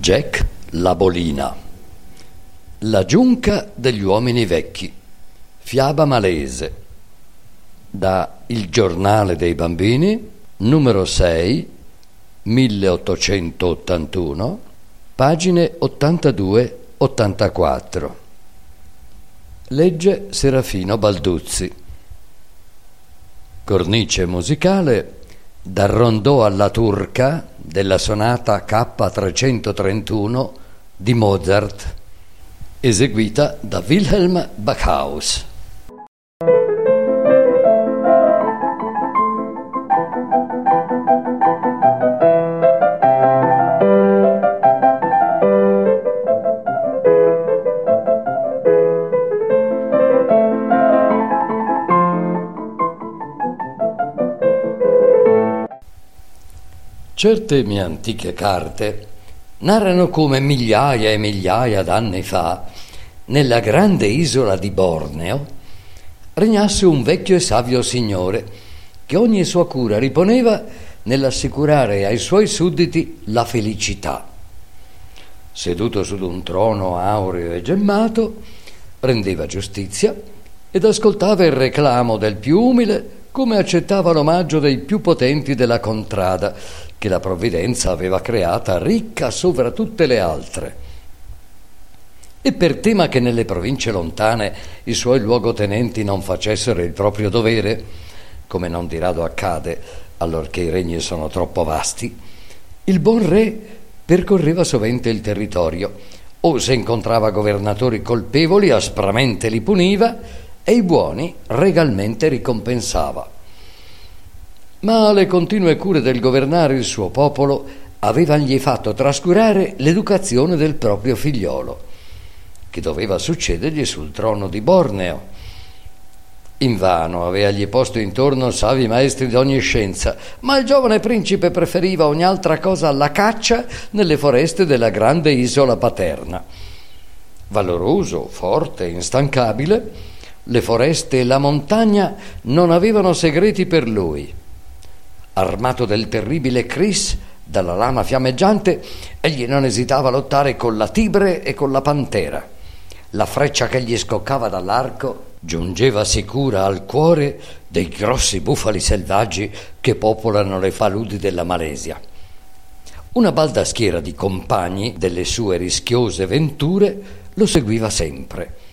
Jack la bolina. La giunca degli uomini vecchi. Fiaba malese. Da Il giornale dei bambini, numero 6, 1881, pagine 82-84. Legge Serafino Balduzzi. Cornice musicale dal rondò alla turca della sonata K331 di Mozart, eseguita da Wilhelm Backhaus. Certe mie antiche carte narrano come migliaia e migliaia d'anni fa, nella grande isola di Borneo, regnasse un vecchio e savio signore che ogni sua cura riponeva nell'assicurare ai suoi sudditi la felicità. Seduto su un trono aureo e gemmato, rendeva giustizia ed ascoltava il reclamo del più umile come accettava l'omaggio dei più potenti della contrada, che la provvidenza aveva creata ricca sovra tutte le altre. E per tema che nelle province lontane i suoi luogotenenti non facessero il proprio dovere, come non di rado accade allorché i regni sono troppo vasti, il buon re percorreva sovente il territorio, o se incontrava governatori colpevoli aspramente li puniva, e i buoni regalmente ricompensava. Ma le continue cure del governare il suo popolo avevagli fatto trascurare l'educazione del proprio figliolo, che doveva succedergli sul trono di Borneo. Invano aveagli posto intorno savi maestri di ogni scienza, ma il giovane principe preferiva ogni altra cosa alla caccia nelle foreste della grande isola paterna. Valoroso, forte, instancabile, le foreste e la montagna non avevano segreti per lui. Armato del terribile Chris, dalla lama fiammeggiante, egli non esitava a lottare con la tibre e con la pantera. La freccia che gli scoccava dall'arco giungeva sicura al cuore dei grossi bufali selvaggi che popolano le paludi della Malesia. Una balda schiera di compagni delle sue rischiose venture lo seguiva sempre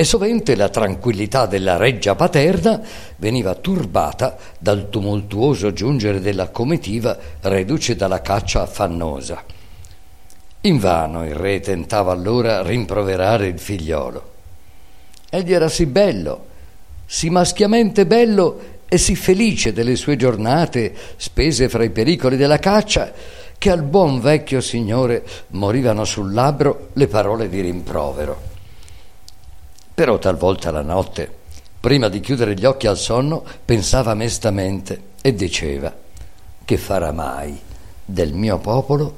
e sovente la tranquillità della reggia paterna veniva turbata dal tumultuoso giungere della comitiva reduce dalla caccia affannosa. Invano il re tentava allora rimproverare il figliolo. Egli era sì bello, sì maschiamente bello e sì felice delle sue giornate spese fra i pericoli della caccia, che al buon vecchio signore morivano sul labbro le parole di rimprovero. Però talvolta la notte, prima di chiudere gli occhi al sonno, pensava mestamente e diceva, che farà mai del mio popolo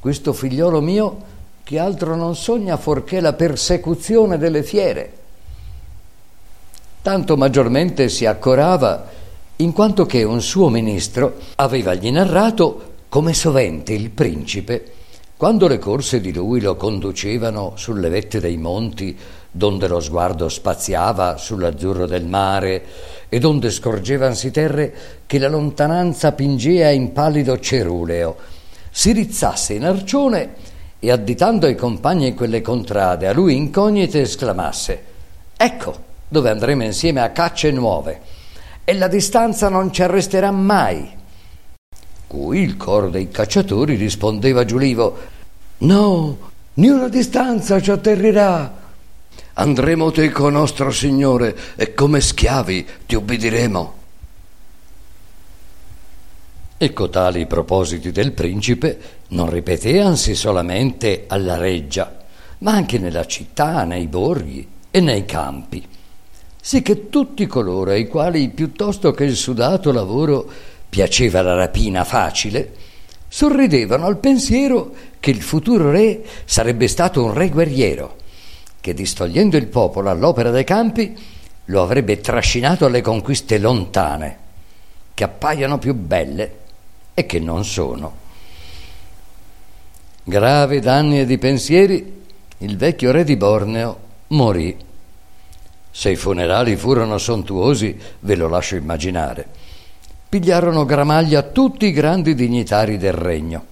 questo figliolo mio che altro non sogna fuorché la persecuzione delle fiere? Tanto maggiormente si accorava in quanto che un suo ministro avevagli narrato come sovente il principe, quando le corse di lui lo conducevano sulle vette dei monti donde lo sguardo spaziava sull'azzurro del mare e donde scorgevansi terre che la lontananza pingea in pallido ceruleo, si rizzasse in arcione e additando ai compagni quelle contrade a lui incognite esclamasse Ecco dove andremo insieme a cacce nuove e la distanza non ci arresterà mai. Cui il coro dei cacciatori rispondeva giulivo No, né una distanza ci atterrirà andremo teco nostro Signore e come schiavi ti ubbidiremo. Ecco tali propositi del principe non ripeteansi solamente alla reggia, ma anche nella città, nei borghi e nei campi, sì che tutti coloro ai quali piuttosto che il sudato lavoro piaceva la rapina facile, sorridevano al pensiero che il futuro re sarebbe stato un re guerriero che distogliendo il popolo all'opera dei campi lo avrebbe trascinato alle conquiste lontane, che appaiono più belle e che non sono. Gravi d'anni e di pensieri, il vecchio re di Borneo morì. Se i funerali furono sontuosi, ve lo lascio immaginare. Pigliarono gramaglia tutti i grandi dignitari del regno.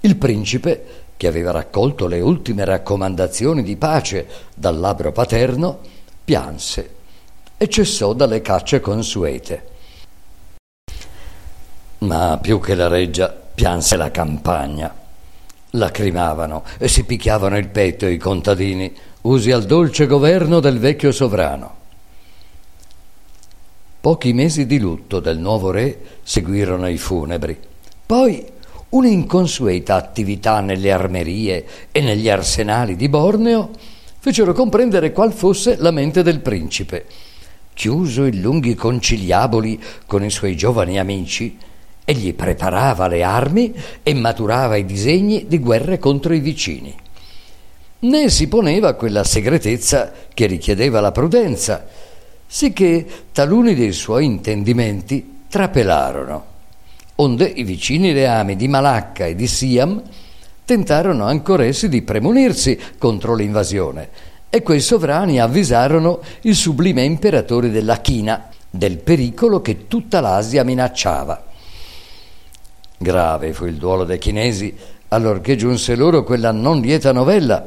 Il principe, che aveva raccolto le ultime raccomandazioni di pace dal labbro paterno, pianse e cessò dalle cacce consuete. Ma più che la reggia, pianse la campagna. Lacrimavano e si picchiavano il petto i contadini, usi al dolce governo del vecchio sovrano. Pochi mesi di lutto del nuovo re seguirono i funebri. Poi un'inconsueta attività nelle armerie e negli arsenali di Borneo fecero comprendere qual fosse la mente del principe. Chiuso in lunghi conciliaboli con i suoi giovani amici, egli preparava le armi e maturava i disegni di guerre contro i vicini. Né si poneva quella segretezza che richiedeva la prudenza, sicché taluni dei suoi intendimenti trapelarono. Onde i vicini reami di Malacca e di Siam tentarono ancora essi di premunirsi contro l'invasione e quei sovrani avvisarono il sublime imperatore della China del pericolo che tutta l'Asia minacciava. Grave fu il duolo dei chinesi allorché giunse loro quella non lieta novella,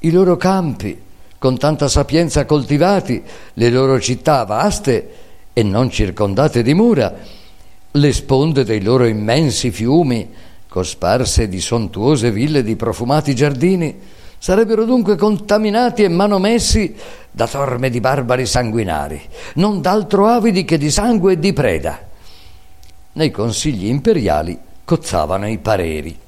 i loro campi, con tanta sapienza coltivati, le loro città vaste e non circondate di mura, le sponde dei loro immensi fiumi, cosparse di sontuose ville di profumati giardini, sarebbero dunque contaminati e manomessi da torme di barbari sanguinari, non d'altro avidi che di sangue e di preda. Nei consigli imperiali cozzavano i pareri.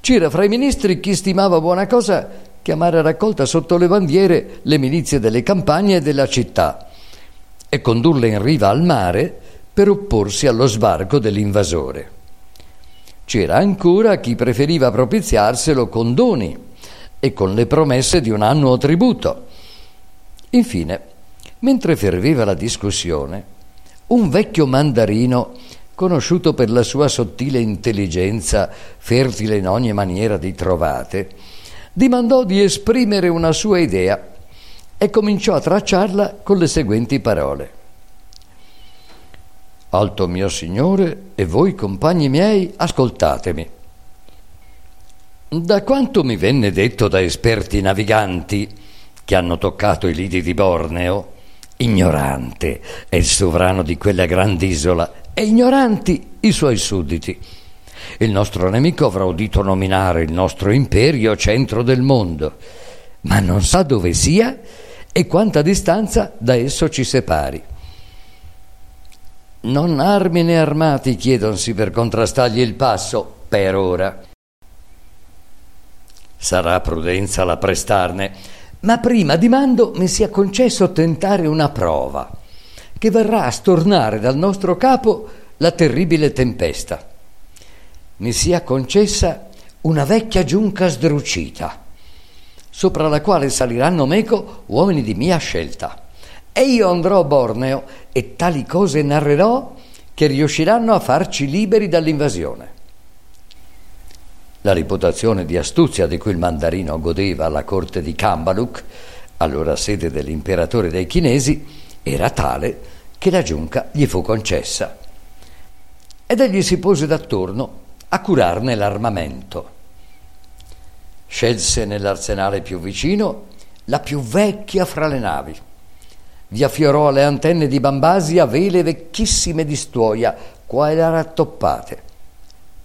C'era fra i ministri chi stimava buona cosa chiamare a raccolta sotto le bandiere le milizie delle campagne e della città e condurle in riva al mare per opporsi allo sbarco dell'invasore. C'era ancora chi preferiva propiziarselo con doni e con le promesse di un annuo tributo. Infine, mentre ferveva la discussione, un vecchio mandarino, conosciuto per la sua sottile intelligenza, fertile in ogni maniera di trovate, dimandò di esprimere una sua idea e cominciò a tracciarla con le seguenti parole. Alto mio Signore e voi compagni miei, ascoltatemi. Da quanto mi venne detto da esperti naviganti che hanno toccato i lidi di Borneo, ignorante è il sovrano di quella grand'isola e ignoranti i suoi sudditi il nostro nemico avrà udito nominare il nostro imperio centro del mondo, ma non sa dove sia e quanta distanza da esso ci separi. Non armi né armati chiedonsi per contrastargli il passo, per ora. Sarà prudenza la prestarne, ma prima dimando mi sia concesso tentare una prova, che verrà a stornare dal nostro capo la terribile tempesta mi sia concessa una vecchia giunca sdrucita, sopra la quale saliranno meco uomini di mia scelta. E io andrò a Borneo e tali cose narrerò che riusciranno a farci liberi dall'invasione. La reputazione di astuzia di cui il mandarino godeva alla corte di Kambaluk, allora sede dell'imperatore dei chinesi, era tale che la giunca gli fu concessa. Ed egli si pose d'attorno a curarne l'armamento. Scelse nell'arsenale più vicino la più vecchia fra le navi. Vi affiorò alle antenne di Bambasia vele vecchissime di stuoia, qua e là rattoppate.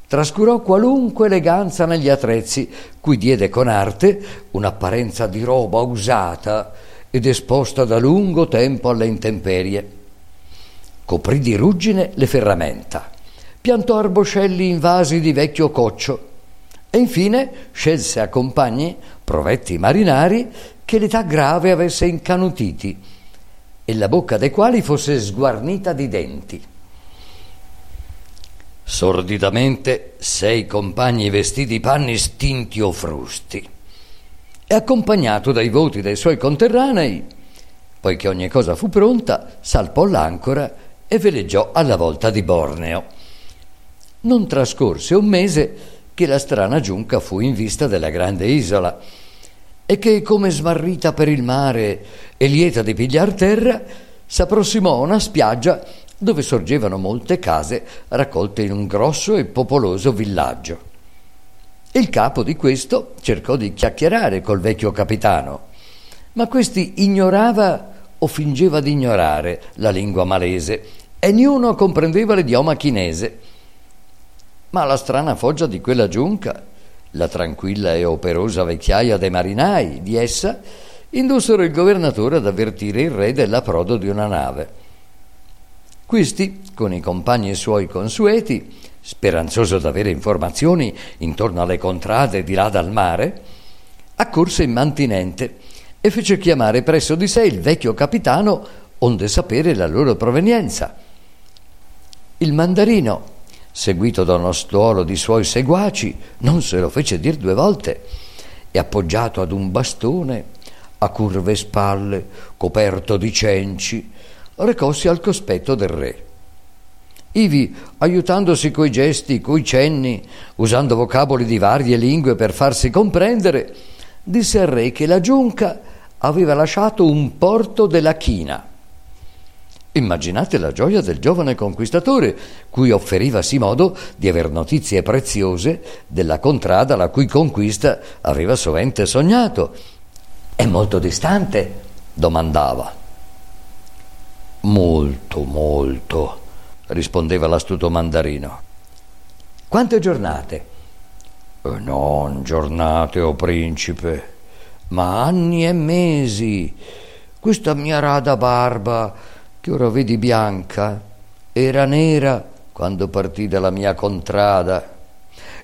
Trascurò qualunque eleganza negli attrezzi, cui diede con arte un'apparenza di roba usata ed esposta da lungo tempo alle intemperie. Coprì di ruggine le ferramenta piantò arboscelli in vasi di vecchio coccio e infine scelse a compagni, provetti marinari, che l'età grave avesse incanutiti e la bocca dei quali fosse sguarnita di denti. Sordidamente sei compagni vestiti panni stinti o frusti e accompagnato dai voti dei suoi conterranei, poiché ogni cosa fu pronta, salpò l'ancora e veleggiò alla volta di Borneo. Non trascorse un mese che la strana giunca fu in vista della grande isola e che, come smarrita per il mare e lieta di pigliar terra, s'approssimò a una spiaggia dove sorgevano molte case raccolte in un grosso e popoloso villaggio. Il capo di questo cercò di chiacchierare col vecchio capitano, ma questi ignorava o fingeva di ignorare la lingua malese e niuno comprendeva l'idioma chinese. Ma la strana foggia di quella giunca, la tranquilla e operosa vecchiaia dei marinai di essa, indussero il governatore ad avvertire il re dell'approdo di una nave. Questi, con i compagni suoi consueti, speranzoso d'avere informazioni intorno alle contrade di là dal mare, accorse in mantinente e fece chiamare presso di sé il vecchio capitano onde sapere la loro provenienza. Il mandarino, seguito da uno stuolo di suoi seguaci, non se lo fece dir due volte e appoggiato ad un bastone, a curve spalle, coperto di cenci, recossi al cospetto del re. Ivi, aiutandosi coi gesti, coi cenni, usando vocaboli di varie lingue per farsi comprendere, disse al re che la giunca aveva lasciato un porto della china. Immaginate la gioia del giovane conquistatore, cui offeriva sì modo di aver notizie preziose della contrada la cui conquista aveva sovente sognato. È molto distante? domandava. Molto, molto rispondeva l'astuto mandarino. Quante giornate? Eh, non giornate, o oh principe, ma anni e mesi. Questa mia rada barba, che ora vedi bianca, era nera quando partì dalla mia contrada.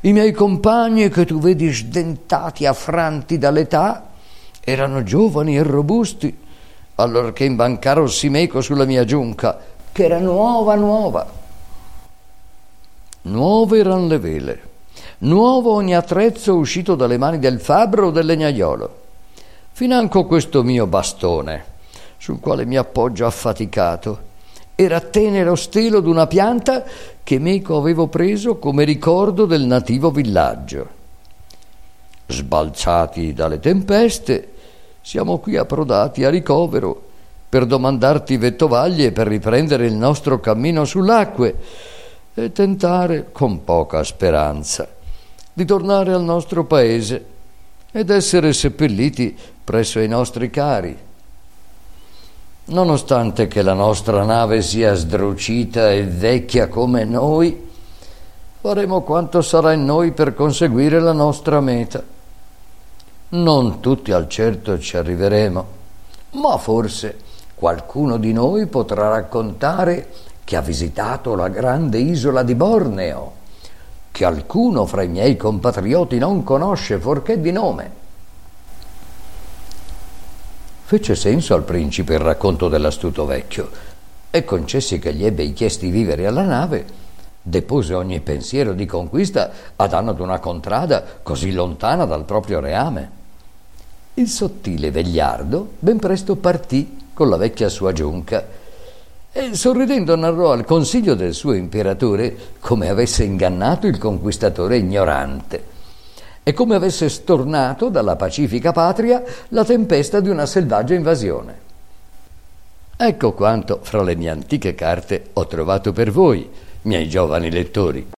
I miei compagni, che tu vedi sdentati, affranti dall'età, erano giovani e robusti, allorché imbancarossi meco sulla mia giunca che era nuova, nuova. Nuove erano le vele, nuovo ogni attrezzo uscito dalle mani del fabbro o del legnaiolo. Financo questo mio bastone, sul quale mi appoggio affaticato, era tenero stelo d'una pianta che meco avevo preso come ricordo del nativo villaggio. Sbalzati dalle tempeste, siamo qui approdati a ricovero per domandarti vettovaglie per riprendere il nostro cammino sull'acque e tentare, con poca speranza, di tornare al nostro paese ed essere seppelliti presso i nostri cari. Nonostante che la nostra nave sia sdrucita e vecchia come noi, faremo quanto sarà in noi per conseguire la nostra meta. Non tutti al certo ci arriveremo, ma forse Qualcuno di noi potrà raccontare che ha visitato la grande isola di Borneo, che alcuno fra i miei compatrioti non conosce forché di nome. Fece senso al principe il racconto dell'astuto vecchio e concessi che gli ebbe chiesti vivere alla nave, depose ogni pensiero di conquista a danno d'una contrada così lontana dal proprio reame. Il sottile vegliardo ben presto partì con la vecchia sua giunca e sorridendo narrò al consiglio del suo imperatore come avesse ingannato il conquistatore ignorante e come avesse stornato dalla pacifica patria la tempesta di una selvaggia invasione. Ecco quanto fra le mie antiche carte ho trovato per voi, miei giovani lettori.